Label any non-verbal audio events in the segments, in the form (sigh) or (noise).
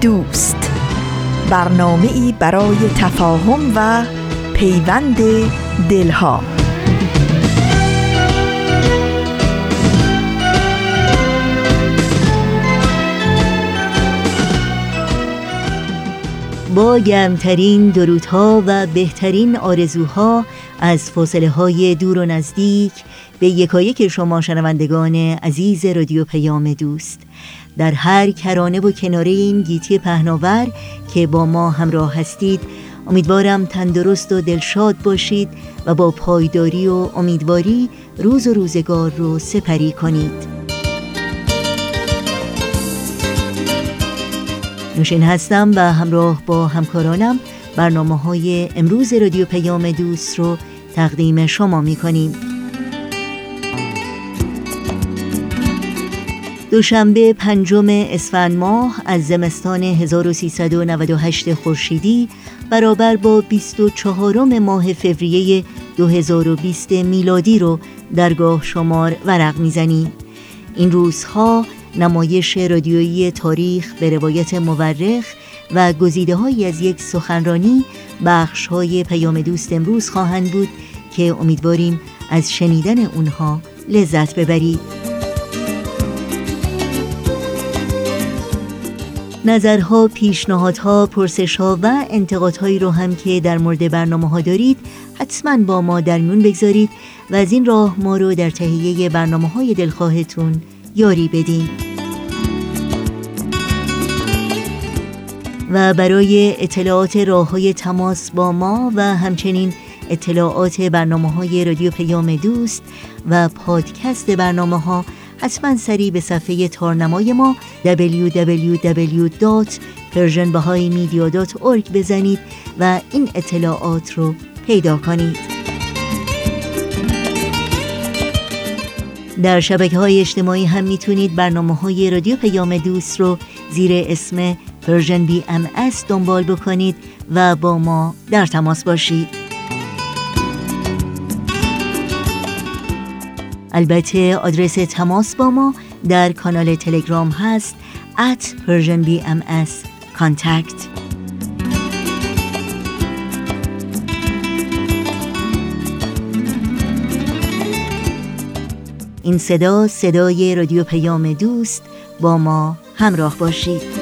دوست. برنامه ای برای تفاهم و پیوند دلها. با گرمترین درودها و بهترین آرزوها از فاصله های دور و نزدیک به یکایک شما شنوندگان عزیز رادیو پیام دوست. در هر کرانه و کناره این گیتی پهناور که با ما همراه هستید. امیدوارم تندرست و دلشاد باشید و با پایداری و امیدواری روز و روزگار رو سپری کنید. نوشین هستم و همراه با همکارانم برنامه های امروز رادیو پیام دوست رو تقدیم شما می کنیم دوشنبه پنجم اسفند ماه از زمستان 1398 خورشیدی برابر با 24 ماه فوریه 2020 میلادی رو درگاه شمار ورق می‌زنیم این روزها نمایش رادیویی تاریخ به روایت مورخ و گزیده های از یک سخنرانی بخش های پیام دوست امروز خواهند بود که امیدواریم از شنیدن اونها لذت ببرید. نظرها، پیشنهادها، پرسشها و انتقادهایی رو هم که در مورد برنامه ها دارید حتما با ما در میون بگذارید و از این راه ما رو در تهیه برنامه های دلخواهتون یاری بدین. و برای اطلاعات راه های تماس با ما و همچنین اطلاعات برنامه های رادیو پیام دوست و پادکست برنامه ها حتما سری به صفحه تارنمای ما www.persianbahaimedia.org بزنید و این اطلاعات رو پیدا کنید. در شبکه های اجتماعی هم می‌تونید برنامه های رادیو پیام دوست رو زیر اسم Persian BM دنبال بکنید و با ما در تماس باشید. البته آدرس تماس با ما در کانال تلگرام هست at PersianBMS contact. این صدا صدای رادیو پیام دوست با ما همراه باشید.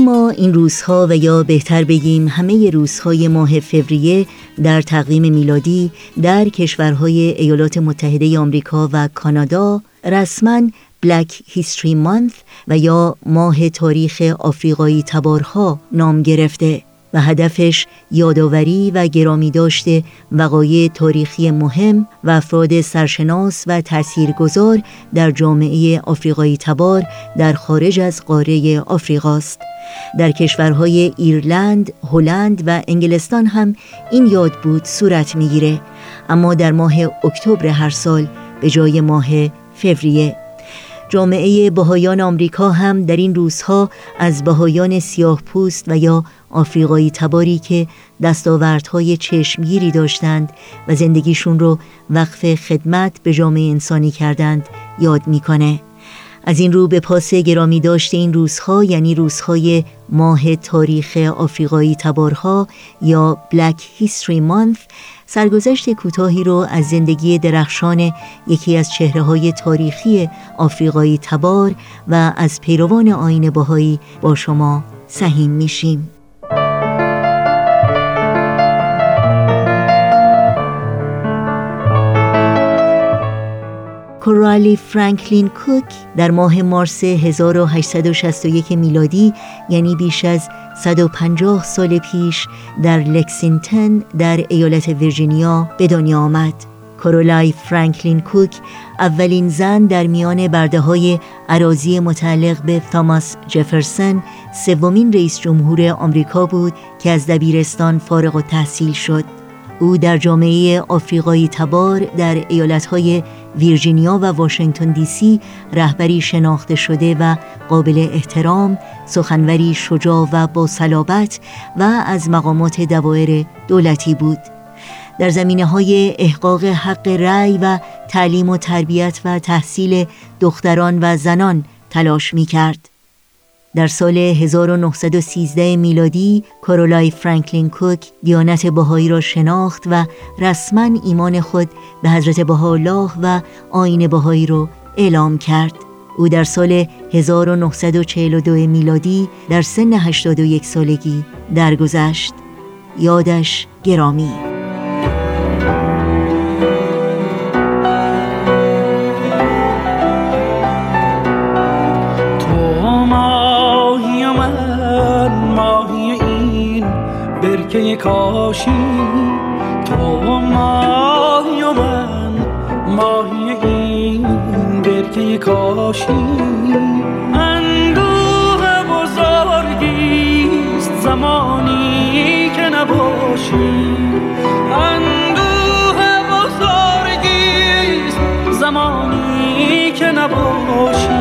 و ما این روزها و یا بهتر بگیم همه روزهای ماه فوریه در تقویم میلادی در کشورهای ایالات متحده آمریکا و کانادا رسما بلک هیستری مانث و یا ماه تاریخ آفریقایی تبارها نام گرفته. و هدفش یادآوری و گرامی داشته وقایع تاریخی مهم و افراد سرشناس و تاثیرگذار در جامعه آفریقایی تبار در خارج از قاره آفریقاست. در کشورهای ایرلند، هلند و انگلستان هم این یاد بود صورت می‌گیره. اما در ماه اکتبر هر سال به جای ماه فوریه جامعه بهایان آمریکا هم در این روزها از بهایان سیاه پوست و یا آفریقایی تباری که دستاوردهای چشمگیری داشتند و زندگیشون رو وقف خدمت به جامعه انسانی کردند یاد می‌کنه. از این رو به پاس گرامی داشته این روزها یعنی روزهای ماه تاریخ آفریقایی تبارها یا Black History Month سرگذشت کوتاهی رو از زندگی درخشان یکی از چهره های تاریخی آفریقایی تبار و از پیروان آین باهایی با شما سهیم میشیم. کورالی فرانکلین کوک در ماه مارس 1861 میلادی یعنی بیش از 150 سال پیش در لکسینگتن در ایالت ویرجینیا به دنیا آمد. کورولای فرانکلین کوک اولین زن در میان برده های عراضی متعلق به تاماس جفرسون سومین رئیس جمهور آمریکا بود که از دبیرستان فارغ و تحصیل شد. او در جامعه آفریقایی تبار در ایالتهای ویرجینیا و واشنگتن دی سی رهبری شناخته شده و قابل احترام، سخنوری شجاع و با صلابت و از مقامات دوائر دولتی بود. در زمینه های احقاق حق رأی و تعلیم و تربیت و تحصیل دختران و زنان تلاش می کرد. در سال 1913 میلادی کارولای فرانکلین کوک دیانت بهایی را شناخت و رسما ایمان خود به حضرت بهاءالله و آین بهایی را اعلام کرد. او در سال 1942 میلادی در سن 81 سالگی درگذشت. یادش گرامی کاشی تو ماهی و من ماهی این برکه کاشی. اندوه بزرگیست زمانی که نباشی. اندوه بزرگیست زمانی که نباشی.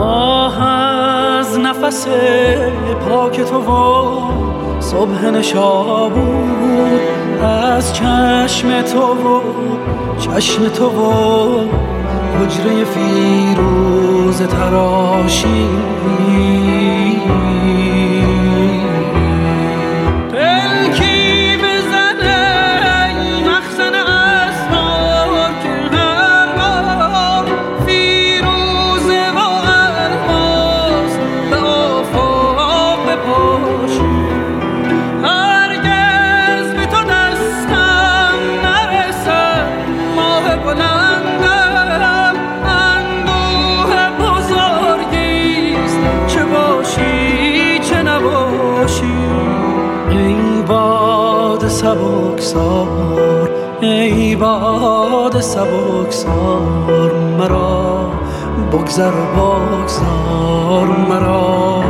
آه از نفس پاک تو و صبح نشابود از چشم تو و چشم تو و حجره فیروز تراشی. بگذر بگذار مرا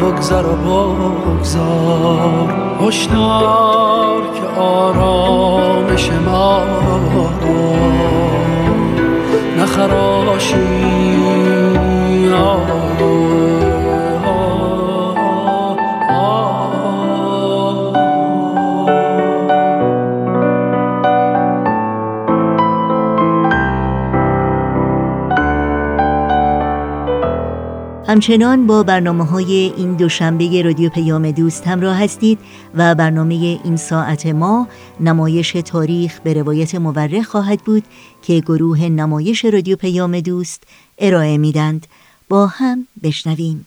بگذر بگذار. هشدار که آرامش ما را نخراشی همچنان با برنامه های این دوشنبه رادیو پیام دوست همراه هستید و برنامه این ساعت ما نمایش تاریخ به روایت مورخ خواهد بود که گروه نمایش رادیو پیام دوست ارائه میدند با هم بشنویم.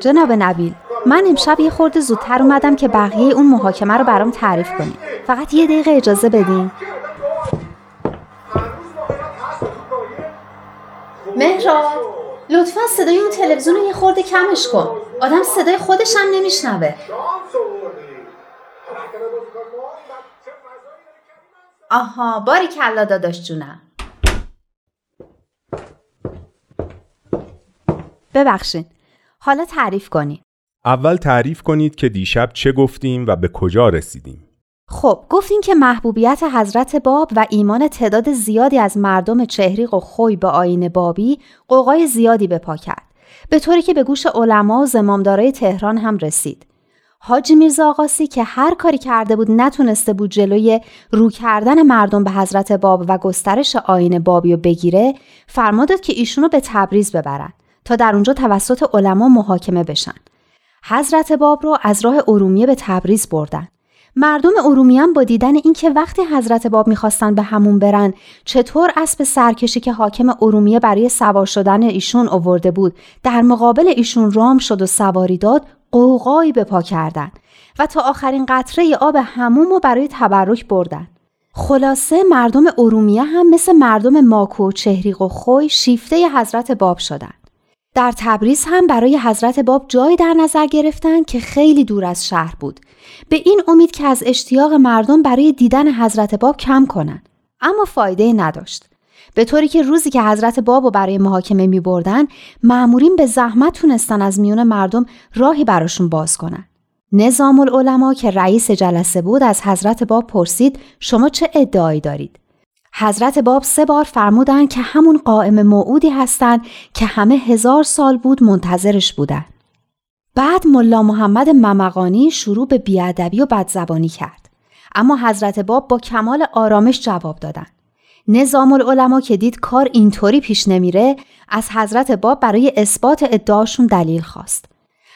جناب نبیل من امشب یه خورده زودتر اومدم که بقیه اون محاکمه رو برام تعریف کنی. فقط یه دقیقه اجازه بدین. مهراد لطفا صدای اون تلویزیون رو یه خورده کمش کن. آدم صدای خودش هم نمیشنوه. آها باری کلا داداش جونم. ببخشین. حالا تعریف کنین. اول تعریف کنید که دیشب چه گفتیم و به کجا رسیدیم. خب گفتیم که محبوبیت حضرت باب و ایمان تعداد زیادی از مردم چهریق و خوی به آین بابی قوقای زیادی به پا کرد. به طوری که به گوش علما و زمامدارای تهران هم رسید. حاجی میرزا آقاسی که هر کاری کرده بود نتونسته بود جلوی رو کردن مردم به حضرت باب و گسترش آین بابی رو بگیره فرمودد که ایشونو به تبریز ببرن تا در اونجا توسط علما محاکمه بشن. حضرت باب رو از راه ارومیه به تبریز بردن. مردم ارومیه با دیدن اینکه وقتی حضرت باب می‌خواستن به همون برن چطور اسب سرکشی که حاکم ارومیه برای سوار شدن ایشون آورده بود در مقابل ایشون رام شد و سواری داد قوقایی به پا کردن و تا آخرین قطره آب هموم رو برای تبرک بردن. خلاصه مردم ارومیه هم مثل مردم ماکو و چهریق و خوی شیفته حضرت باب شدن. در تبریز هم برای حضرت باب جایی در نظر گرفتن که خیلی دور از شهر بود. به این امید که از اشتیاق مردم برای دیدن حضرت باب کم کنن. اما فایده نداشت. به طوری که روزی که حضرت باب رو برای محاکمه می بردن معمورین به زحمت تونستن از میون مردم راهی براشون باز کنن. نظام العلماء که رئیس جلسه بود از حضرت باب پرسید شما چه ادعایی دارید؟ حضرت باب سه بار فرمودن که همون قائم موعودی هستند که همه هزار سال بود منتظرش بودن. بعد ملا محمد ممقانی شروع به بیادبی و بدزبانی کرد. اما حضرت باب با کمال آرامش جواب دادن. نظام العلماء که دید کار اینطوری پیش نمیره از حضرت باب برای اثبات ادعاشون دلیل خواست.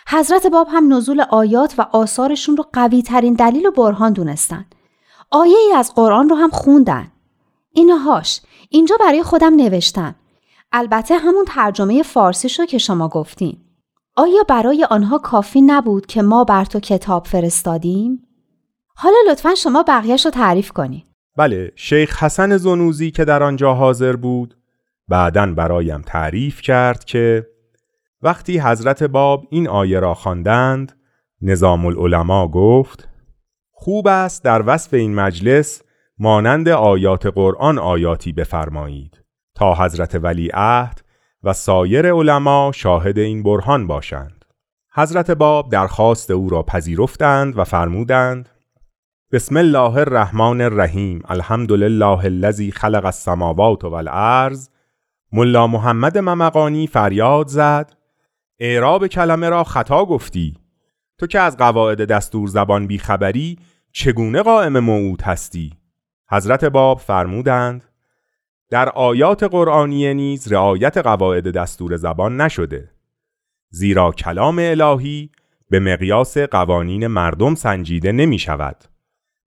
حضرت باب هم نزول آیات و آثارشون رو قوی ترین دلیل و برهان دونستن. آیه ای از قرآن رو هم خوندن. اینهاش اینجا برای خودم نوشتم البته همون ترجمه فارسی شو که شما گفتین آیا برای آنها کافی نبود که ما بر تو کتاب فرستادیم؟ حالا لطفا شما بقیهش رو تعریف کنید. بله شیخ حسن زنوزی که در آنجا حاضر بود بعدا برایم تعریف کرد که وقتی حضرت باب این آیه را خواندند نظام العلماء گفت خوب است در وصف این مجلس مانند آیات قرآن آیاتی بفرمایید تا حضرت ولی عهد و سایر علما شاهد این برهان باشند. حضرت باب درخواست او را پذیرفتند و فرمودند بسم الله الرحمن الرحیم الحمد لله الذی خلق السماوات والارض. ملا محمد ممقانی فریاد زد اعراب کلمه را خطا گفتی. تو که از قواعد دستور زبان بیخبری چگونه قائم موعود هستی؟ حضرت باب فرمودند در آیات قرآنی نیز رعایت قواعد دستور زبان نشده زیرا کلام الهی به مقیاس قوانین مردم سنجیده نمی شود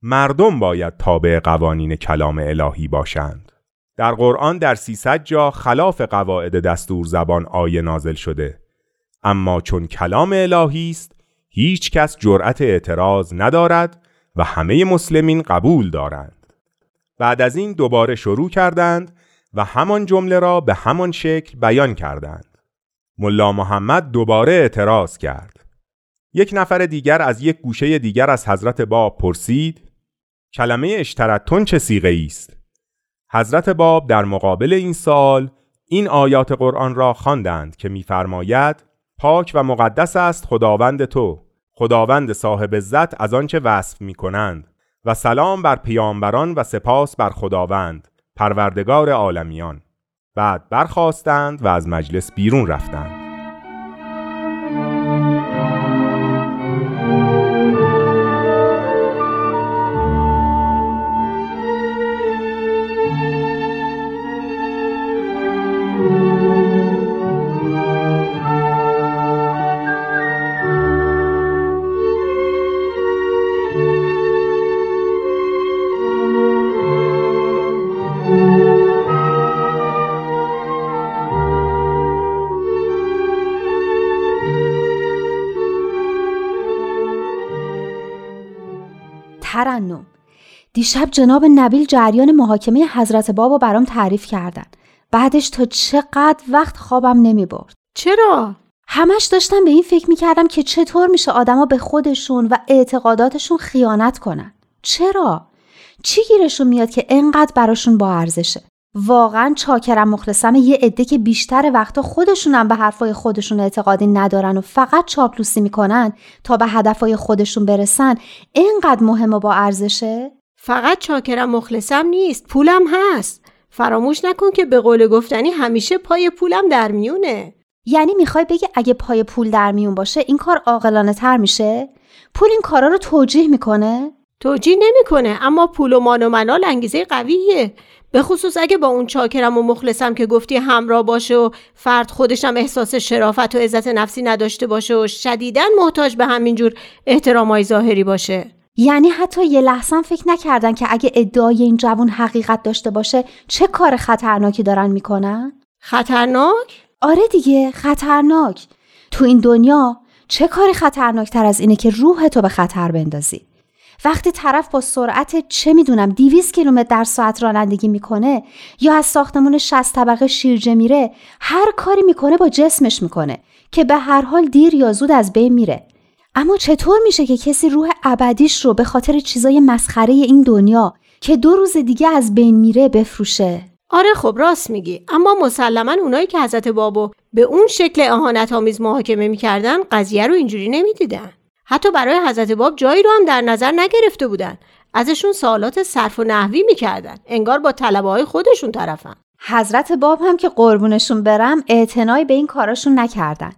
مردم باید تابع قوانین کلام الهی باشند. در قرآن در 300 جا خلاف قواعد دستور زبان آیه نازل شده اما چون کلام الهی است هیچ کس جرأت اعتراض ندارد و همه مسلمین قبول دارند. بعد از این دوباره شروع کردند و همان جمله را به همان شکل بیان کردند. ملا محمد دوباره اعتراض کرد. یک نفر دیگر از یک گوشه دیگر از حضرت باب پرسید کلمه اشترتون چه سیغه است؟ حضرت باب در مقابل این سال این آیات قرآن را خواندند که می‌فرماید پاک و مقدس است خداوند تو خداوند صاحب عزت از آنچه وصف می کنند و سلام بر پیامبران و سپاس بر خداوند پروردگار عالمیان. بعد برخواستند و از مجلس بیرون رفتند. دیشب جناب نبیل جریان محاکمه حضرت بابا برام تعریف کردن بعدش تا چقدر وقت خوابم نمی برد چرا؟ همش داشتم به این فکر می‌کردم که چطور میشه آدما به خودشون و اعتقاداتشون خیانت کنن چرا؟ چی گیرشون میاد که انقدر براشون با ارزشه؟ واقعا چاکرم مخلصم یه عده که بیشتر وقتا خودشونم به حرفای خودشون اعتقادی ندارن و فقط چاپلوسی می‌کنن تا به هدفای خودشون برسن اینقدر مهم و با ارزشه؟ فقط چاکرم مخلصم نیست پولم هست فراموش نکن که به قول گفتنی همیشه پای پولم در میونه یعنی می‌خوای بگی اگه پای پول در میون باشه این کار عاقلانه تر میشه؟ پول این کارا رو توجیه می‌کنه؟ توجیه نمی‌کنه اما پول و مان و منال انگیزه قویه به خصوص اگه با اون چاکرم و مخلصم که گفتی همراه باشه و فرد خودشم احساس شرافت و عزت نفسی نداشته باشه و شدیدن محتاج به همینجور احترامای ظاهری باشه یعنی حتی یه لحظه فکر نکردن که اگه ادعای این جوون حقیقت داشته باشه چه کار خطرناکی دارن می‌کنن؟ خطرناک؟ آره دیگه خطرناک تو این دنیا چه کاری خطرناکتر از اینه که روح تو به خطر بندازی وقتی طرف با سرعت چه می‌دونم 200 کیلومتر در ساعت رانندگی می‌کنه یا از ساختمون 60 طبقه شیرجه میره هر کاری می‌کنه با جسمش می‌کنه که به هر حال دیر یا زود از بین میره اما چطور میشه که کسی روح ابدیش رو به خاطر چیزای مسخره این دنیا که دو روز دیگه از بین میره بفروشه؟ آره خب راست میگی. اما مسلما اونایی که حضرت بابو به اون شکل اهانت آمیز محاکمه می‌کردن قضیه رو اینجوری نمی‌دیدن. حتی برای حضرت باب جایی رو هم در نظر نگرفته بودن. ازشون سوالات صرف و نحوی می‌کردن. انگار با طلبه های خودشون طرفن. حضرت باب هم که قربونشون برم اعتنایی به این کاراشون نکردن.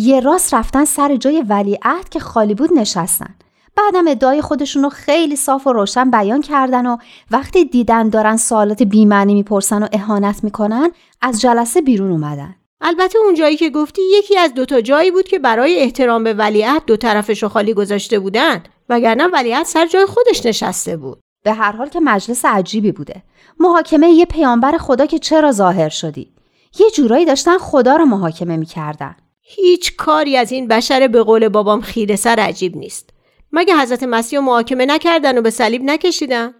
یه راست رفتن سر جای ولیعهد که خالی بود نشستن. بعدم ادعای خودشون رو خیلی صاف و روشن بیان کردن و وقتی دیدن دارن سوالات بیمعنی می‌پرسن و اهانت می‌کنن از جلسه بیرون اومدن. البته اون جایی که گفتی یکی از دوتا جایی بود که برای احترام به ولیعهد دو طرفش رو خالی گذاشته بودن وگرنه ولیعهد سر جای خودش نشسته بود. به هر حال که مجلس عجیبی بوده. محاکمه یه پیامبر خدا که چرا ظاهر شدی؟ یه جورایی داشتن خدا رو محاکمه می‌کردن. هیچ کاری از این بشر به قول بابام خیره سر عجیب نیست. مگه حضرت مسیح محاکمه نکردن و به صلیب نکشیدن؟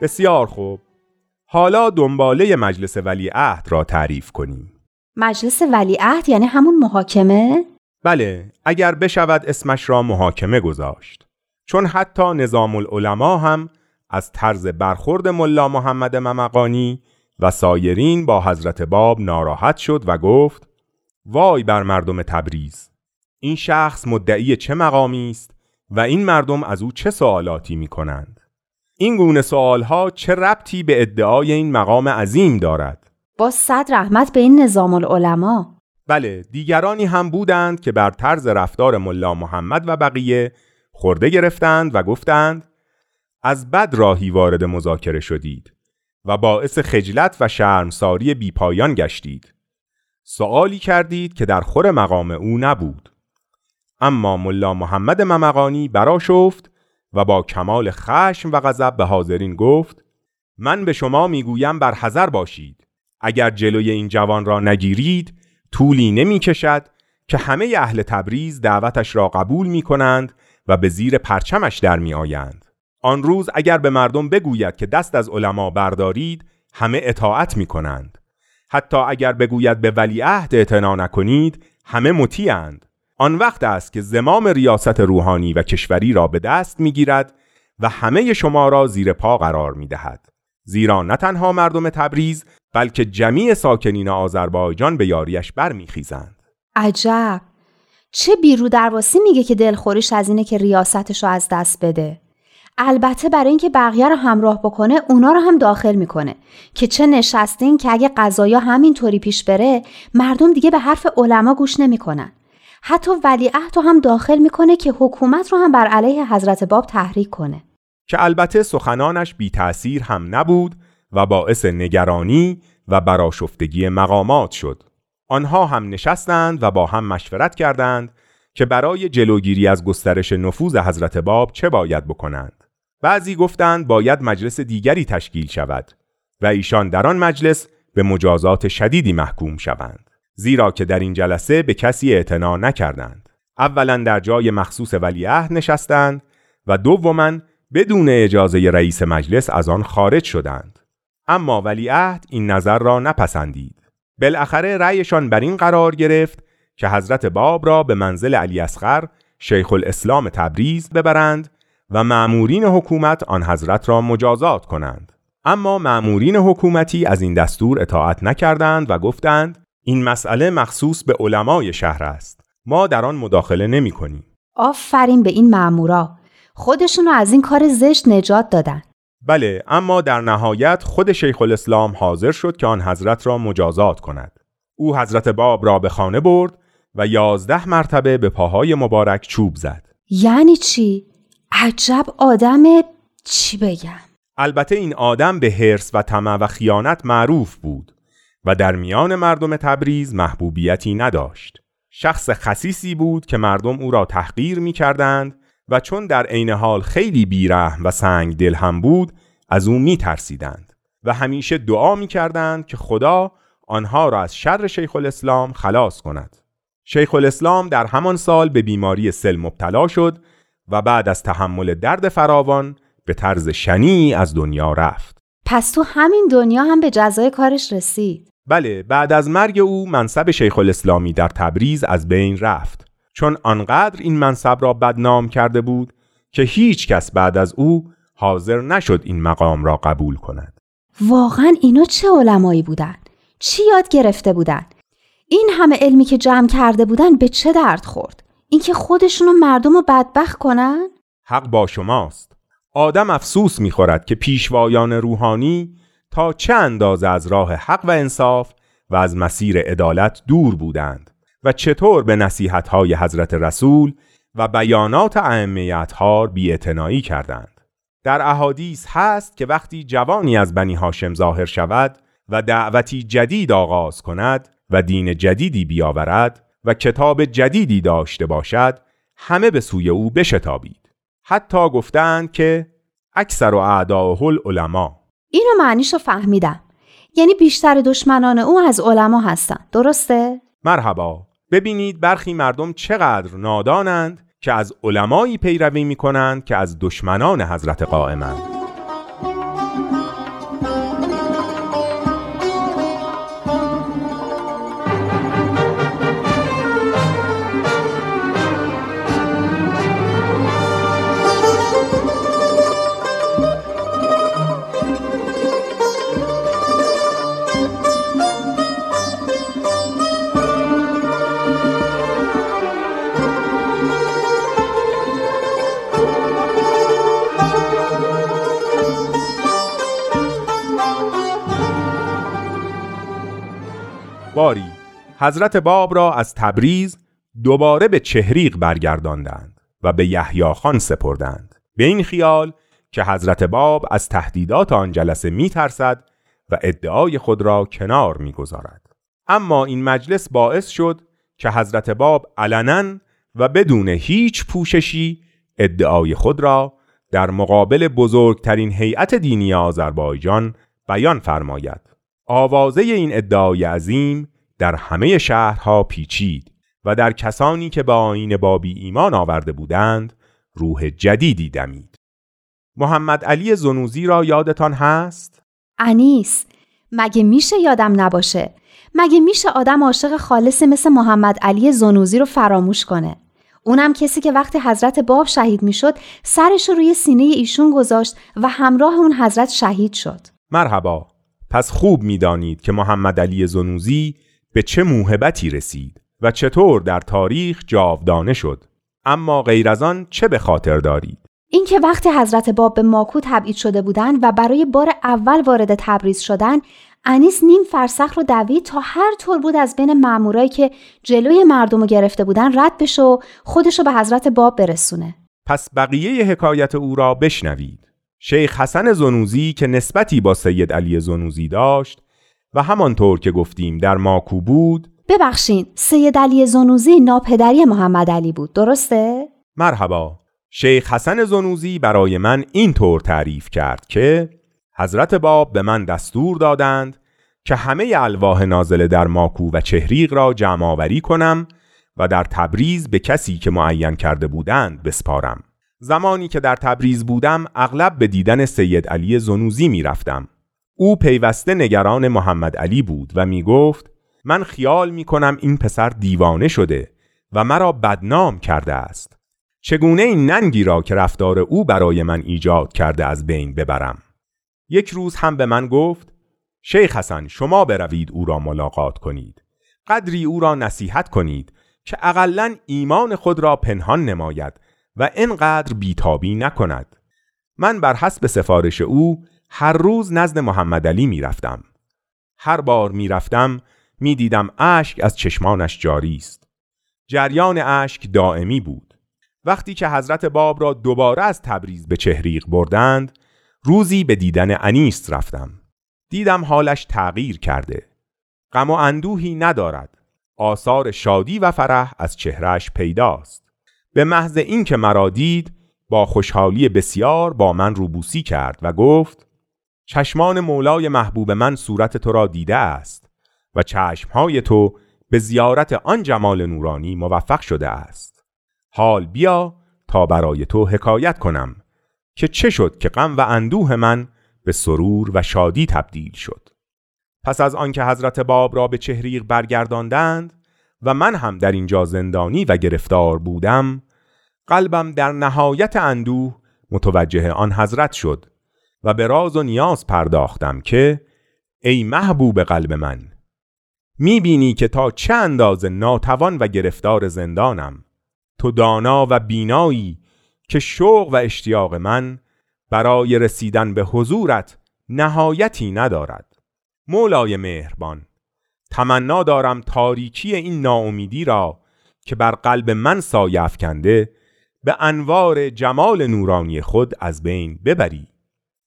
بسیار خوب. حالا دنباله مجلس ولیعهد را تعریف کنیم. مجلس ولیعهد یعنی همون محاکمه؟ بله اگر بشود اسمش را محاکمه گذاشت. چون حتی نظام العلماء هم از طرز برخورد ملا محمد ممقانی و سایرین با حضرت باب ناراحت شد و گفت وای بر مردم تبریز این شخص مدعی چه مقامی است و این مردم از او چه سوالاتی می کنند این گونه سوالها چه ربطی به ادعای این مقام عظیم دارد؟ با صد رحمت به این نظام العلماء بله دیگرانی هم بودند که بر طرز رفتار ملا محمد و بقیه خورده گرفتند و گفتند از بد راهی وارد مذاکره شدید و باعث خجلت و شرمساری بیپایان گشتید. سوالی کردید که در خور مقام او نبود. اما ملا محمد ممقانی برا شفت و با کمال خشم و غضب به حاضرین گفت من به شما می‌گویم بر حذر باشید اگر جلوی این جوان را نگیرید طولی نمی کشد که همه اهل تبریز دعوتش را قبول می کنند و به زیر پرچمش در می آیند. آن روز اگر به مردم بگوید که دست از علما بردارید همه اطاعت می کنند. حتی اگر بگوید به ولیعهد اعتنا نکنید همه مطیعند. آن وقت است که زمام ریاست روحانی و کشوری را به دست می گیرد و همه شما را زیر پا قرار می دهد. زیرا نه تنها مردم تبریز بلکه جمیع ساکنین آذربایجان به یاریش برمیخیزند. عجب چه بیرو درواسی میگه که دلخوریش از اینه که ریاستش رو از دست بده البته برای اینکه بقیه رو همراه بکنه اونا رو هم داخل می‌کنه که چه نشستین که اگه قضایا همینطوری پیش بره مردم دیگه به حرف علما گوش نمی‌کنن حتی ولیعهد رو هم داخل می‌کنه که حکومت رو هم بر علیه حضرت باب تحریک کنه. که البته سخنانش بی تأثیر هم نبود و باعث نگرانی و براشفتگی مقامات شد. آنها هم نشستند و با هم مشورت کردند که برای جلوگیری از گسترش نفوذ حضرت باب چه باید بکنند. بعضی گفتند باید مجلس دیگری تشکیل شود و ایشان در آن مجلس به مجازات شدیدی محکوم شوند. زیرا که در این جلسه به کسی اعتنا نکردند. اولا در جای مخصوص ولیعهد نشستند و دوما بدون اجازه رئیس مجلس از آن خارج شدند. اما ولیعهد این نظر را نپسندید. بالاخره رأیشان بر این قرار گرفت که حضرت باب را به منزل علی اصغر شیخ الاسلام تبریز ببرند و معمورین حکومت آن حضرت را مجازات کنند. اما معمورین حکومتی از این دستور اطاعت نکردند و گفتند این مسئله مخصوص به علمای شهر است. ما در آن مداخله نمی کنیم. آفرین به این معمورا خودشون رو از این کار زشت نجات دادن. بله اما در نهایت خود شیخ الاسلام حاضر شد که آن حضرت را مجازات کند. او حضرت باب را به خانه برد و یازده مرتبه به پاهای مبارک چوب زد. یعنی چی؟ عجب آدم چی بگم؟ البته این آدم به حرس و طمع و خیانت معروف بود. و در میان مردم تبریز محبوبیتی نداشت. شخص خصیصی بود که مردم او را تحقیر می کردند و چون در عین حال خیلی بیرحم و سنگ دل هم بود از او می ترسیدند و همیشه دعا می کردند که خدا آنها را از شر شیخ الاسلام خلاص کند. شیخ الاسلام در همان سال به بیماری سل مبتلا شد و بعد از تحمل درد فراوان به طرز شنی از دنیا رفت. پس تو همین دنیا هم به جزای کارش رسید بله بعد از مرگ او منصب شیخ الاسلامی در تبریز از بین رفت چون آنقدر این منصب را بدنام کرده بود که هیچ کس بعد از او حاضر نشد این مقام را قبول کند واقعا اینا چه علمایی بودن؟ چی یاد گرفته بودن؟ این همه علمی که جمع کرده بودن به چه درد خورد؟ اینکه خودشونو مردم رو بدبخت کنن؟ حق با شماست آدم افسوس می‌خورد که پیشوایان روحانی تا چه اندازه از راه حق و انصاف و از مسیر عدالت دور بودند و چطور به نصیحتهای حضرت رسول و بیانات ائمه اطهار بی‌اعتنایی کردند. در احادیث هست که وقتی جوانی از بنی هاشم ظاهر شود و دعوتی جدید آغاز کند و دین جدیدی بیاورد و کتاب جدیدی داشته باشد همه به سوی او بشتابید. حتی گفتند که اکثر و اعداه العلماء اینو معنیشو فهمیدم. یعنی بیشتر دشمنان او از علما هستن. درسته؟ مرحبا. ببینید برخی مردم چقدر نادانند که از علمایی پیروی می کنند که از دشمنان حضرت قائمند. باری حضرت باب را از تبریز دوباره به چهریق برگرداندند و به یحیی خان سپردند به این خیال که حضرت باب از تهدیدات آن جلسه می ترسد و ادعای خود را کنار می گذارد. اما این مجلس باعث شد که حضرت باب علنا و بدون هیچ پوششی ادعای خود را در مقابل بزرگترین هیئت دینی آذربایجان بیان فرماید. آوازه این ادعای عظیم در همه شهرها پیچید و در کسانی که به آین بابی ایمان آورده بودند روح جدیدی دمید. محمد علی زنوزی را یادتان هست؟ انیس مگه میشه یادم نباشه؟ مگه میشه آدم عاشق خالصی مثل محمد علی زنوزی رو فراموش کنه؟ اونم کسی که وقتی حضرت باب شهید می‌شد سرش رو روی سینه ایشون گذاشت و همراه اون حضرت شهید شد. مرحبا. پس خوب می‌دانید که محمد علی زنوزی به چه موهبتی رسید و چطور در تاریخ جاودانه شد. اما غیر از آن چه به خاطر دارید؟ اینکه وقتی حضرت باب به ماکو تبعید شده بودند و برای بار اول وارد تبریز شدن انیس نیم فرسخ رو دوید تا هر طور بود از بین مامورایی که جلوی مردم رو گرفته بودن رد بشه و خودش رو به حضرت باب برسونه. پس بقیه حکایت او را بشنوید. شیخ حسن زنوزی که نسبتی با سید علی زنوزی داشت و همانطور که گفتیم در ماکو بود ببخشین سید علی زنوزی ناپدری محمد علی بود درسته؟ مرحبا شیخ حسن زنوزی برای من این طور تعریف کرد که حضرت باب به من دستور دادند که همه الواح نازله در ماکو و چهریق را جمع آوری کنم و در تبریز به کسی که معین کرده بودند بسپارم زمانی که در تبریز بودم اغلب به دیدن سید علی زنوزی می رفتم. او پیوسته نگران محمد علی بود و می گفت من خیال می کنم این پسر دیوانه شده و مرا بدنام کرده است. چگونه این ننگی را که رفتار او برای من ایجاد کرده از بین ببرم؟ یک روز هم به من گفت شیخ حسن شما بروید او را ملاقات کنید. قدری او را نصیحت کنید که اقلا ایمان خود را پنهان نماید و اینقدر بیتابی نکند من بر حسب سفارش او هر روز نزد محمد علی می رفتم. هر بار می رفتم می دیدم اشک از چشمانش جاری است. جریان اشک دائمی بود. وقتی که حضرت باب را دوباره از تبریز به چهریق بردند روزی به دیدن انیست رفتم. دیدم حالش تغییر کرده. غم و اندوهی ندارد. آثار شادی و فرح از چهرش پیداست. به محض اینکه مرا دید با خوشحالی بسیار با من روبوسی کرد و گفت چشمان مولای محبوب من صورت تو را دیده است و چشمهای تو به زیارت آن جمال نورانی موفق شده است. حال بیا تا برای تو حکایت کنم که چه شد که غم و اندوه من به سرور و شادی تبدیل شد. پس از آنکه حضرت باب را به چهریق برگرداندند و من هم در اینجا زندانی و گرفتار بودم قلبم در نهایت اندوه متوجه آن حضرت شد و به راز و نیاز پرداختم که ای محبوب قلب من می‌بینی که تا چه اندازه ناتوان و گرفتار زندانم تو دانا و بینایی که شوق و اشتیاق من برای رسیدن به حضورت نهایتی ندارد. مولای مهربان تمنا دارم تاریکی این ناامیدی را که بر قلب من سایه افکنده به انوار جمال نورانی خود از بین ببری.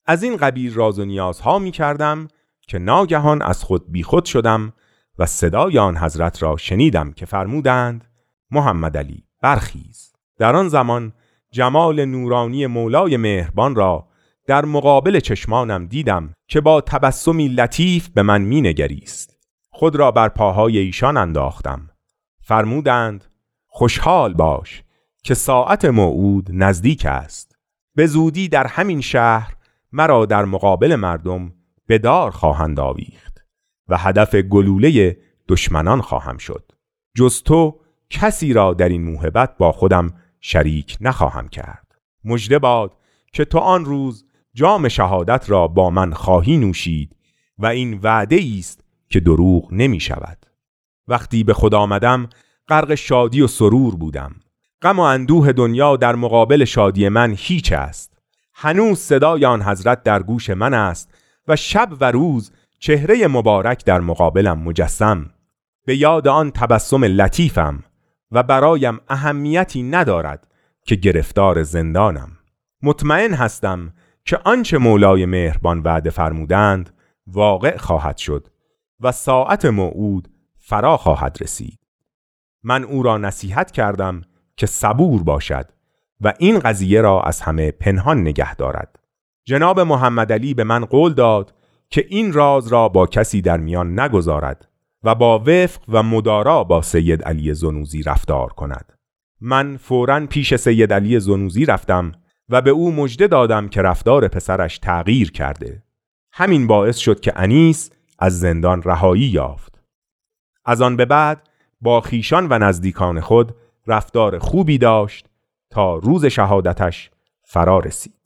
از این قبیل راز و نیازها می کردم که ناگهان از خود بیخود شدم و صدای آن حضرت را شنیدم که فرمودند محمد علی برخیز. در آن زمان جمال نورانی مولای مهربان را در مقابل چشمانم دیدم که با تبسمی لطیف به من مینگریست خود را بر پاهای ایشان انداختم. فرمودند خوشحال باش که ساعت موعود نزدیک است. به زودی در همین شهر مرا در مقابل مردم به دار خواهند آویخت و هدف گلوله دشمنان خواهم شد. جز تو کسی را در این موهبت با خودم شریک نخواهم کرد. مجده باد که تو آن روز جام شهادت را با من خواهی نوشید و این وعده است که دروغ نمی شود وقتی به خدا آمدم غرق شادی و سرور بودم. غم و اندوه دنیا در مقابل شادی من هیچ است. هنوز صدای آن حضرت در گوش من است و شب و روز چهره مبارک در مقابلم مجسم. به یاد آن تبسم لطیفم و برایم اهمیتی ندارد که گرفتار زندانم. مطمئن هستم که آنچه مولای مهربان وعده فرمودند واقع خواهد شد و ساعت موعود فرا خواهد رسید. من او را نصیحت کردم که صبور باشد و این قضیه را از همه پنهان نگه دارد. جناب محمد علی به من قول داد که این راز را با کسی در میان نگذارد و با وفق و مدارا با سید علی زنوزی رفتار کند. من فورا پیش سید علی زنوزی رفتم و به او مژده دادم که رفتار پسرش تغییر کرده. همین باعث شد که انیس از زندان رهایی یافت. از آن به بعد با خیشان و نزدیکان خود رفتار خوبی داشت تا روز شهادتش فرا رسید.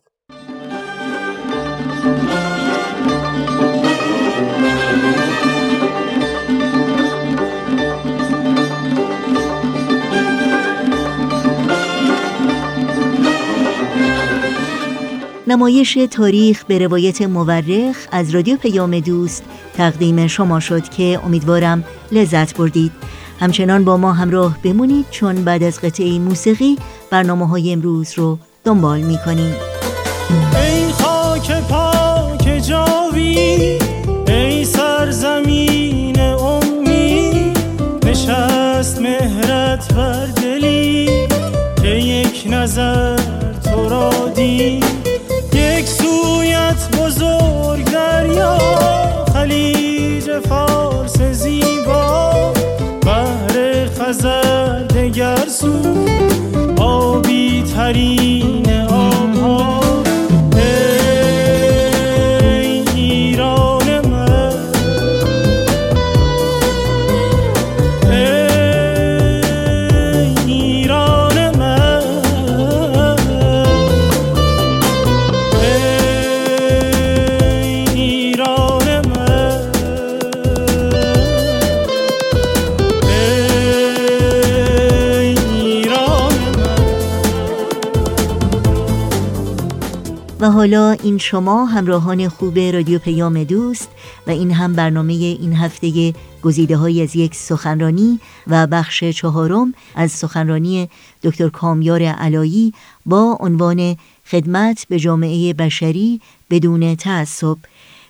نمایش تاریخ به روایت مورخ از رادیو پیام دوست تقدیم شما شد که امیدوارم لذت بردید. همچنان با ما همراه بمونید چون بعد از قطعه موسیقی برنامه های امروز رو دنبال می کنیم ای خاک پاک جاوی ای سرزمین امی نشست مهرت بر دلی که یک نظر تو را دید. یک سویت بزرگ دریا خلیج فارس زیبا بحر خزر دگر سو آبی ترین آبها. حالا این شما همراهان خوب رادیو پیام دوست و این هم برنامه این هفته گزیده های از یک سخنرانی و بخش چهارم از سخنرانی دکتر کامیار علایی با عنوان خدمت به جامعه بشری بدون تعصب.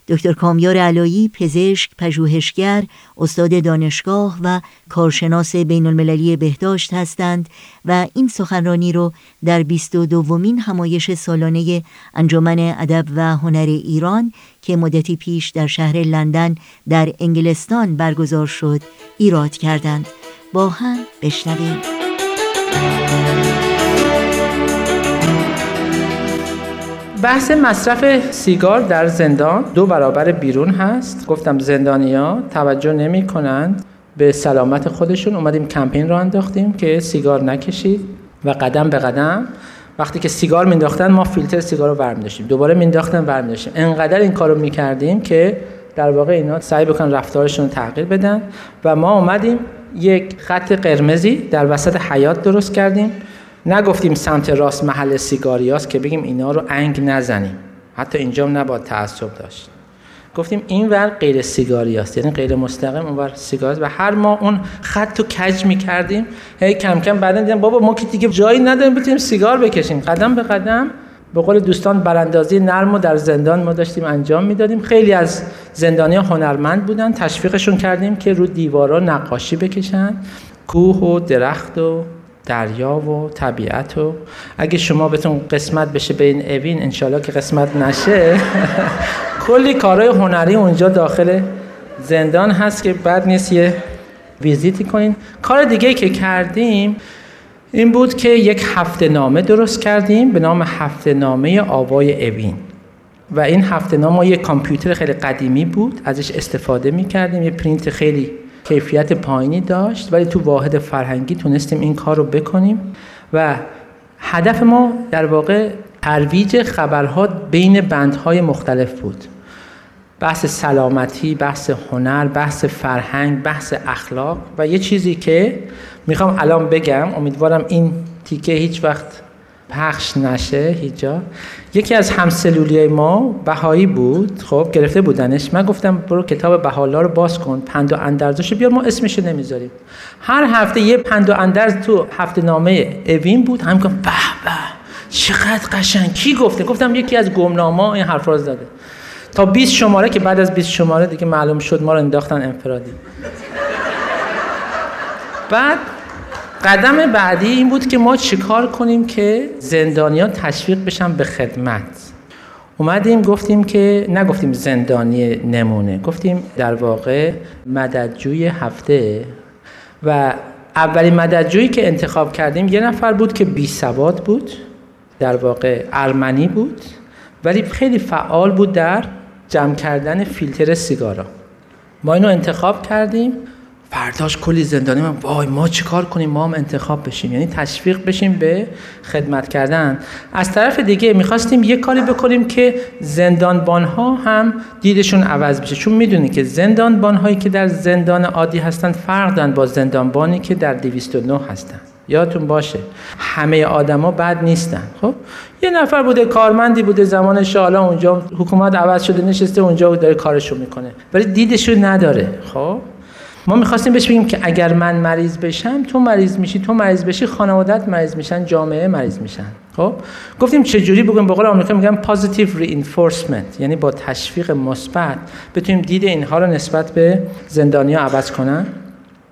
دکتر کامیار علایی پزشک، پژوهشگر، استاد دانشگاه و کارشناس بین المللی بهداشت هستند و این سخنرانی رو در 22 دومین همایش سالانه انجمن ادب و هنر ایران که مدتی پیش در شهر لندن در انگلستان برگزار شد ایراد کردند. با هم بشنویم. بحث مصرف سیگار در زندان دو برابر بیرون هست. گفتم زندانیا توجه نمی کنند به سلامت خودشون اومدیم کمپین رو انداختیم که سیگار نکشید و قدم به قدم. وقتی که سیگار مینداختن ما فیلتر سیگار رو برمی داشتیم دوباره مینداختن برمی داشتیم انقدر این کارو می‌کردیم که در واقع اینا سعی بکنن رفتارشون رو تغییر بدن. و ما اومدیم یک خط قرمزی در وسط حیات درست کردیم. نگفتیم سمت راست محل سیگاریاست که بگیم اینا رو انگ نزنیم. حتی اینجا هم نباید تعصب داشت. گفتیم این ور غیر سیگاری است یعنی غیر مستقیم اون ور سیگار و هر ما اون خط رو کج می کردیم هی کم کم بعدا دیدم بابا ما که دیگه جایی نداریم بتونیم سیگار بکشیم. قدم به قدم به قول دوستان براندازی نرم و در زندان ما داشتیم انجام می‌دادیم. خیلی از زندانی هنرمند بودن تشویقشون کردیم که رو دیوارا نقاشی بکشن کوه و درخت و دریا و طبیعت و اگه شما بهتون قسمت بشه به این اوین انشالله که قسمت نشه. (laughs) کلی کارهای هنری اونجا داخل زندان هست که بعد نیست یه ویزیتی کنین. کار دیگه که کردیم این بود که یک هفته نامه درست کردیم به نام هفته نامه آوای اوین. و این هفته نامه یک کامپیوتر خیلی قدیمی بود ازش استفاده می کردیم یه پرینت خیلی کیفیت پایینی داشت ولی تو واحد فرهنگی تونستیم این کار رو بکنیم و هدف ما در واقع ترویج خبرها بین بندهای مختلف بود. بحث سلامتی، بحث هنر، بحث فرهنگ، بحث اخلاق و یه چیزی که می‌خوام الان بگم امیدوارم این تیکه هیچ وقت پخش نشه هیچ یکی از همسلولی ما بهایی بود. خب گرفته بودنش. من گفتم برو کتاب بهالا رو باز کن. پند و اندرزشو بیار ما اسمشو نمی‌ذاریم. هر هفته یه پند و اندرز تو هفته نامه اوین بود. هم گفت به به چقدر قشنگ. کی گفته؟ گفتم یکی از گمناما این حرف رو زده. تا 20 شماره که بعد از 20 شماره دیگه معلوم شد ما رو انداختن انفرادی. بعد قدم بعدی این بود که ما چیکار کنیم که زندانیان تشویق بشن به خدمت. اومدیم گفتیم که نگفتیم زندانی نمونه گفتیم در واقع مددجوی هفته. و اولین مددجویی که انتخاب کردیم یه نفر بود که بی سواد بود در واقع ارمنی بود ولی خیلی فعال بود در جمع کردن فیلتر سیگارا. ما اینو انتخاب کردیم. فرداش کلی زندانی من وای ما چیکار کنیم؟ ما هم انتخاب بشیم. یعنی تشویق بشیم به خدمت کردن. از طرف دیگه می‌خواستیم یه کاری بکنیم که زندانبان ها هم دیدشون عوض بشه. چون می‌دونی که زندانبان هایی که در زندان عادی هستن فرق دارن با زندانبانی که در 209 هستن. یادتون باشه همه آدما بد نیستن. خب؟ یه نفر بوده کارمندی بوده زمان شالا اونجا حکومت عوض شده نشسته اونجا داره کارشو می‌کنه. ولی دیدشو نداره. خب؟ ما می‌خواستیم بهش بگیم که اگر من مریض بشم تو مریض میشی تو مریض بشی خانوادت مریض میشن جامعه مریض میشن. خب؟ گفتیم چه جوری بگیم؟ به قول آمریکا میگن positive reinforcement یعنی با تشویق مثبت بتونیم دید اینها رو نسبت به زندانیا عوض کنن.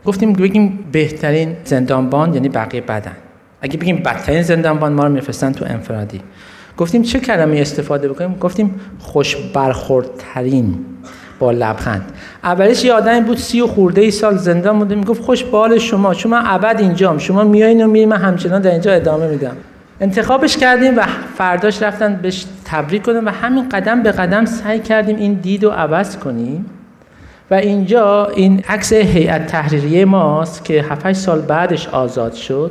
گفتیم بگیم بهترین زندانبان یعنی بقیه بدن. اگه بگیم بدترین زندانبان ما رو میفرستن تو انفرادی. گفتیم چه کلمه استفاده بکنیم؟ گفتیم خوش برخوردترین با لبخند. اولش یه آدمی بود سی و خورده ای سال زندان بوده می‌گفت خوش به حال شما من ابد اینجام شما میایین و میریم من همچنان در اینجا ادامه میدم. انتخابش کردیم و فرداش رفتن بهش تبریک کنیم و همین قدم به قدم سعی کردیم این دید رو عوض کنیم. و اینجا این عکس هیئت تحریریه ماست که 7 سال بعدش آزاد شد.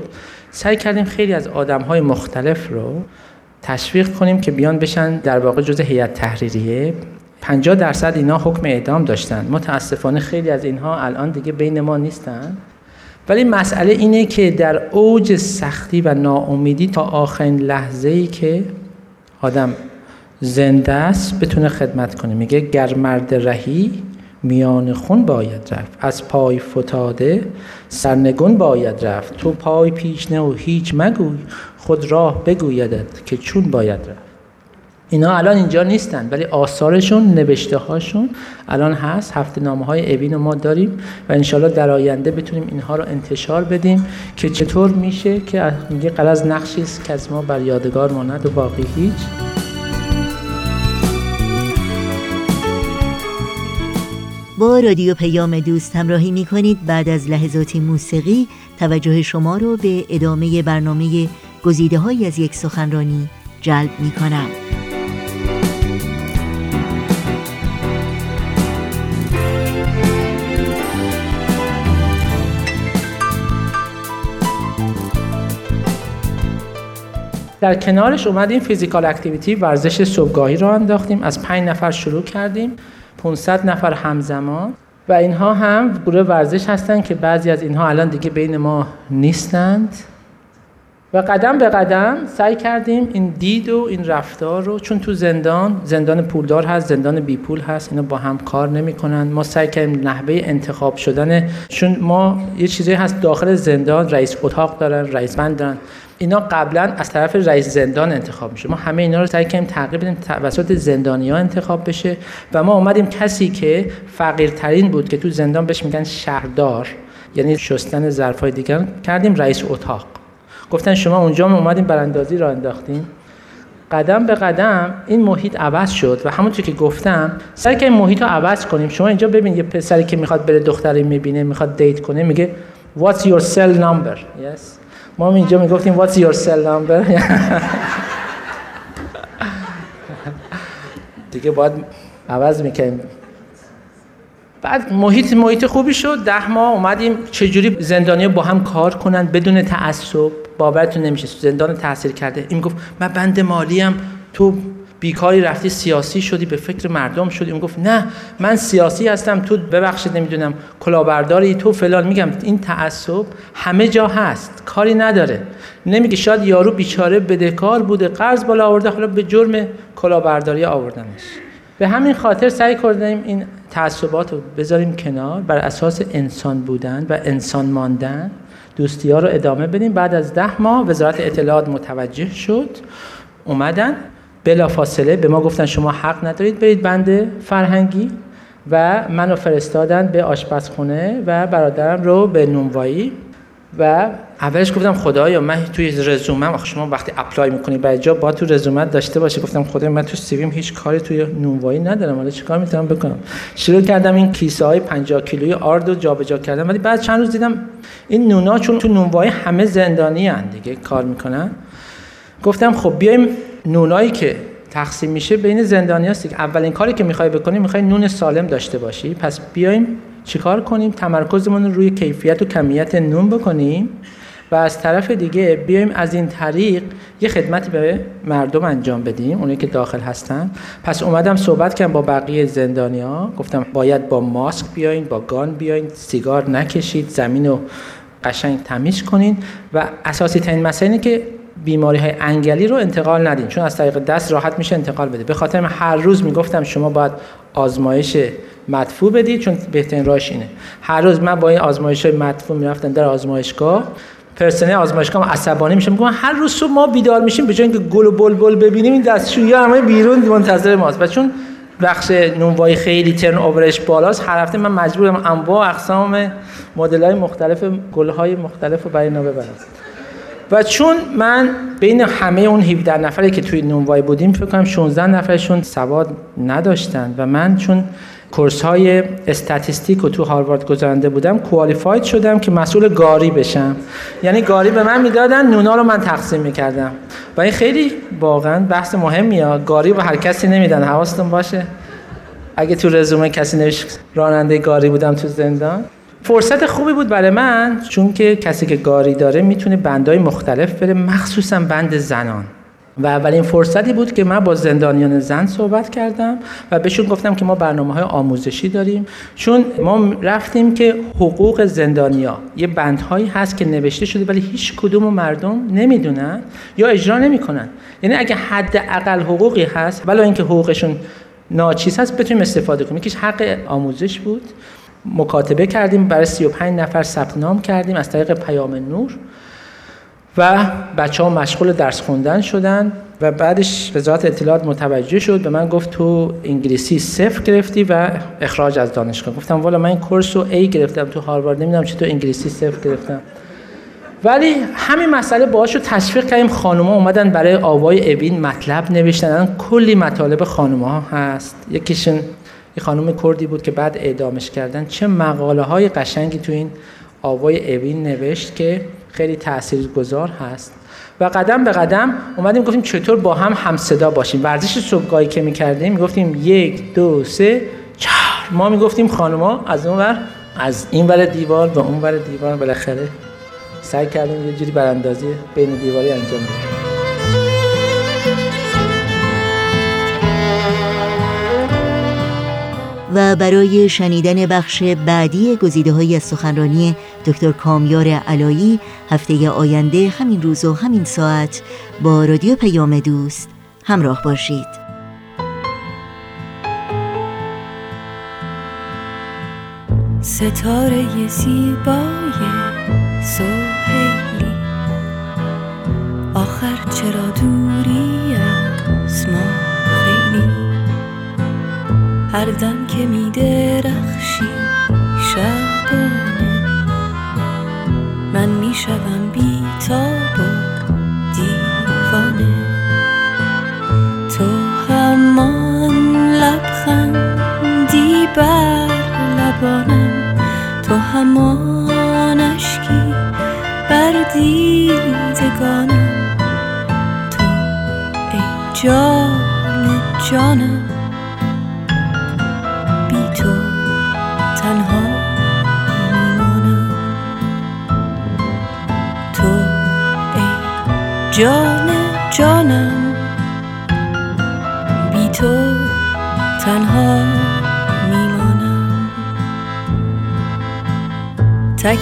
سعی کردیم خیلی از آدم های مختلف رو تشویق کنیم که بیان بشن در واقع جز هیئت تحریریه. 50 درصد اینا حکم اعدام داشتن. متاسفانه خیلی از اینها الان دیگه بین ما نیستن. ولی مسئله اینه که در اوج سختی و ناامیدی تا آخرین لحظه ای که آدم زنده است بتونه خدمت کنه. میگه گر مرد رهی میان خون باید رفت. از پای فتاده سرنگون باید رفت. تو پای پیش نه و هیچ مگوی خود راه بگویدت که چون باید رفت. اینا الان اینجا نیستن ولی آثارشون نوشته هاشون الان هست. هفته نامه های اوین ما داریم و انشالله در آینده بتونیم اینها رو انتشار بدیم که چطور میشه که میگه قرض نقشی است که از ما بر یادگار ماند و باقی هیچ. با رادیو پیام دوست همراهی می کنید بعد از لحظاتی موسیقی توجه شما رو به ادامه برنامه گزیده های از یک سخنرانی جلب می کنم. در کنارش اومدیم فیزیکال اکتیویتی ورزش صبحگاهی رو انداختیم از پنج نفر شروع کردیم 500 نفر همزمان و اینها هم گروه ورزش هستند که بعضی از اینها الان دیگه بین ما نیستند. و قدم به قدم سعی کردیم این دید و این رفتار رو چون تو زندان زندان پولدار هست زندان بی پول هست اینا با هم کار نمی‌کنن. ما سعی کردیم نحوه انتخاب شدن چون ما یه چیزی هست داخل زندان رئیس اتاق دارن رئیس بند دارن. اینا قبلا از طرف رئیس زندان انتخاب میشه. ما همه اینا رو سعی کردیم تغییر بدیم توسط زندانی ها انتخاب بشه و ما اومدیم کسی که فقیرترین بود که تو زندان بهش میگن شهردار یعنی شستن ظرفای دیگر کردیم رئیس اتاق. گفتن شما اونجا ما اومدیم براندازی را انداختیم قدم به قدم این محیط عوض شد و همونطور که گفتم سعی که این محیط رو عوض کنیم. شما اینجا ببین یه پسری که می‌خواد بره دختری می‌بینه می‌خواد دیت کنه میگه what's your cell number yes. ما اینجا می‌گفتیم what's your cell number? دیگه باید عوض می‌کنیم بعد محیط محیط خوبی شد. ده ماه اومدیم. چجوری زندانی با هم کار کنن بدون تعصب؟ باورتون نمیشه. زندان تاثیر کرده. این گفت من بند مالی هم تو بیکاری رفتی سیاسی شدی به فکر مردم شدی. اون گفت نه من سیاسی هستم تو ببخشید نمی‌دونم کلاهبرداری تو فلان. میگم این تعصب همه جا هست کاری نداره. نمیگه شاید یارو بیچاره بدهکار بوده قرض بالا آورده حالا به جرم کلاهبرداری آوردنش. به همین خاطر سعی کردیم این تعصبات رو بذاریم کنار بر اساس انسان بودن و انسان ماندن. دوستی ها رو ادامه بدیم. بعد از ده ماه وزارت اطلاعات متوجه شد اومدن. بلا فاصله به ما گفتن شما حق ندارید برید بند فرهنگی و منو فرستادن به آشپزخونه و برادرم رو به نونوایی. و اولش گفتم خدایا من توی رزومم شما وقتی اپلای می‌کنی برای جا با تو رزومت داشته باشه. گفتم خدایا من تو سیویم هیچ کاری توی نونوایی ندارم. حالا چیکار می‌تونم بکنم؟ شروع کردم این کیسه های 50 کیلویی آرد رو جابجا کردم ولی بعد چند روز دیدم این نونا چون تو نونوایی همه زندانی هن دیگه کار می‌کنن. گفتم خب بیایم نونایی که تقسیم میشه بین زندانی هستی که اولین کاری که می‌خوای بکنی می‌خوای نون سالم داشته باشی. پس بیایم چیکار کنیم؟ تمرکزمون رو روی کیفیت و کمیت نون بکنیم و از طرف دیگه بیایم از این طریق یه خدمتی به مردم انجام بدیم اونایی که داخل هستن. پس اومدم صحبت کردم با بقیه زندانیا گفتم باید با ماسک بیاین با گان بیاین سیگار نکشید زمین رو قشنگ تمیز کنین. و اساسی ترین مسئله اینه که بیماری های انگلی رو انتقال ندین. چون از طریق دست راحت میشه انتقال بده. به خاطر من هر روز می‌گفتم شما باید آزمایش مدفوع بدید چون بهترین راهش اینه. هر روز من با این آزمایش های مدفوع می‌رفتم در آزمایشگاه پرسنل آزمایشگاه عصبانی میشه میگم هر روز صبح ما بیدار میشیم به جای اینکه گل و بلبل ببینیم این دستشویی همه بیرون منتظر ماست. و چون بخش نونوایی خیلی ترن اوورش بالاست هر هفته من مجبورم انواع اقسام مدل های مختلف گل های مختلف رو برای اینا ببرم. و چون من بین همه اون 17 نفری که توی نونوای بودیم فکر کنم 16 نفرشون سواد نداشتن و من چون کورس های استاتیستیک رو تو هاروارد گذرانده بودم کوالیفاید شدم که مسئول گاری بشم. یعنی گاری به من می‌دادن نونا رو من تقسیم می‌کردم. و این خیلی واقعا بحث مهمیه. گاری به هر کسی نمیدن. حواستون باشه. اگه تو رزومه کسی نوشت راننده گاری بودم تو زندان. فرصت خوبی بود برای من چون که کسی که گاری داره می‌تونه بندهای مختلف بره مخصوصا بند زنان. و اولین فرصتی بود که من با زندانیان زن صحبت کردم و بهشون گفتم که ما برنامه های آموزشی داریم. چون ما رفتیم که حقوق زندانیا یه بندهایی هست که نوشته شده ولی هیچ کدوم مردم نمی‌دونن یا اجرا نمی‌کنن. یعنی اگه حد اقل حقوقی هست ولی اینکه حقوقشون ناچیز هست بتونیم استفاده کنیم. یکیش حق آموزش بود. مکاتبه کردیم برای 35 نفر ثبت نام کردیم از طریق پیام نور و بچه ها مشغول درس خوندن شدن و بعدش وزارت اطلاعات متوجه شد به من گفت تو انگلیسی صفر گرفتی و اخراج از دانشگاه. گفتم والا من این کورس رو A گرفتم تو هاروارد نمی‌دونم چطور انگلیسی صفر گرفتم. ولی همین مسئله باهاش رو تشویق کردیم خانوما اومدن برای آوای اوین مطلب نوشتن. کلی مطالب خانوما هست. یکیشون یه خانم کردی بود که بعد اعدامش کردن. چه مقاله های قشنگی تو این آوای اوین نوشت که خیلی تاثیرگذار هست. و قدم به قدم اومدیم گفتیم چطور با هم همصدا باشیم. ورزش صبحگاهی که می‌کردیم می‌گفتیم یک دو سه چهار. ما می‌گفتیم خانوما از اون ور از این ور دیوار به اون ور دیوار. بالاخره سعی کردیم یه جوری براندازی بین دیواری انجام بدیم. و برای شنیدن بخش بعدی گزیده های سخنرانی دکتر کامیار علایی هفته آینده همین روز و همین ساعت با رادیو پیام دوست همراه باشید. ستاره زیبای هر دم که می درخشی شبانه من می شدم بی تاب و دیوانه. تو همان لبخندی بر لبانم. تو همان اشکی بر دیدگانم. تو ای جان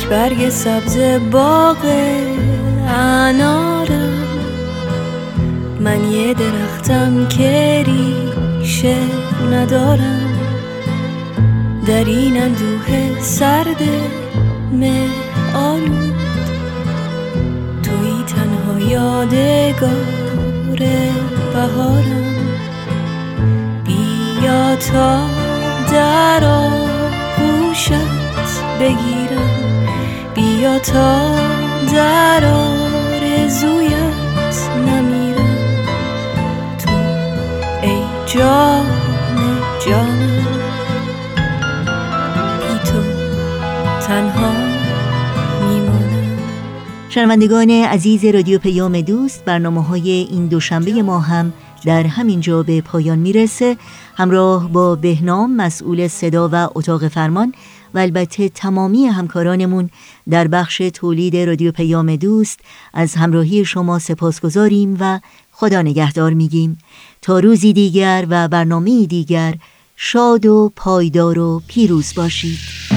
تک برگ سبز باغ انارم. من یه درختم که ریشه ندارم. در این اندوه سرد آلود یادگار بهارم. بیا تا در آغوشت بگیرم تا در آرزویت نمیرم. تو ای جان جانم بی تو تنها شنوندگان عزیز رادیو پیام دوست برنامه های این دوشنبه ما هم در همین جا به پایان می‌رسه. همراه با بهنام مسئول صدا و اتاق فرمان و البته تمامی همکارانمون در بخش تولید رادیو پیام دوست از همراهی شما سپاس گذاریم و خدا نگهدار میگیم. تا روزی دیگر و برنامه دیگر شاد و پایدار و پیروز باشید.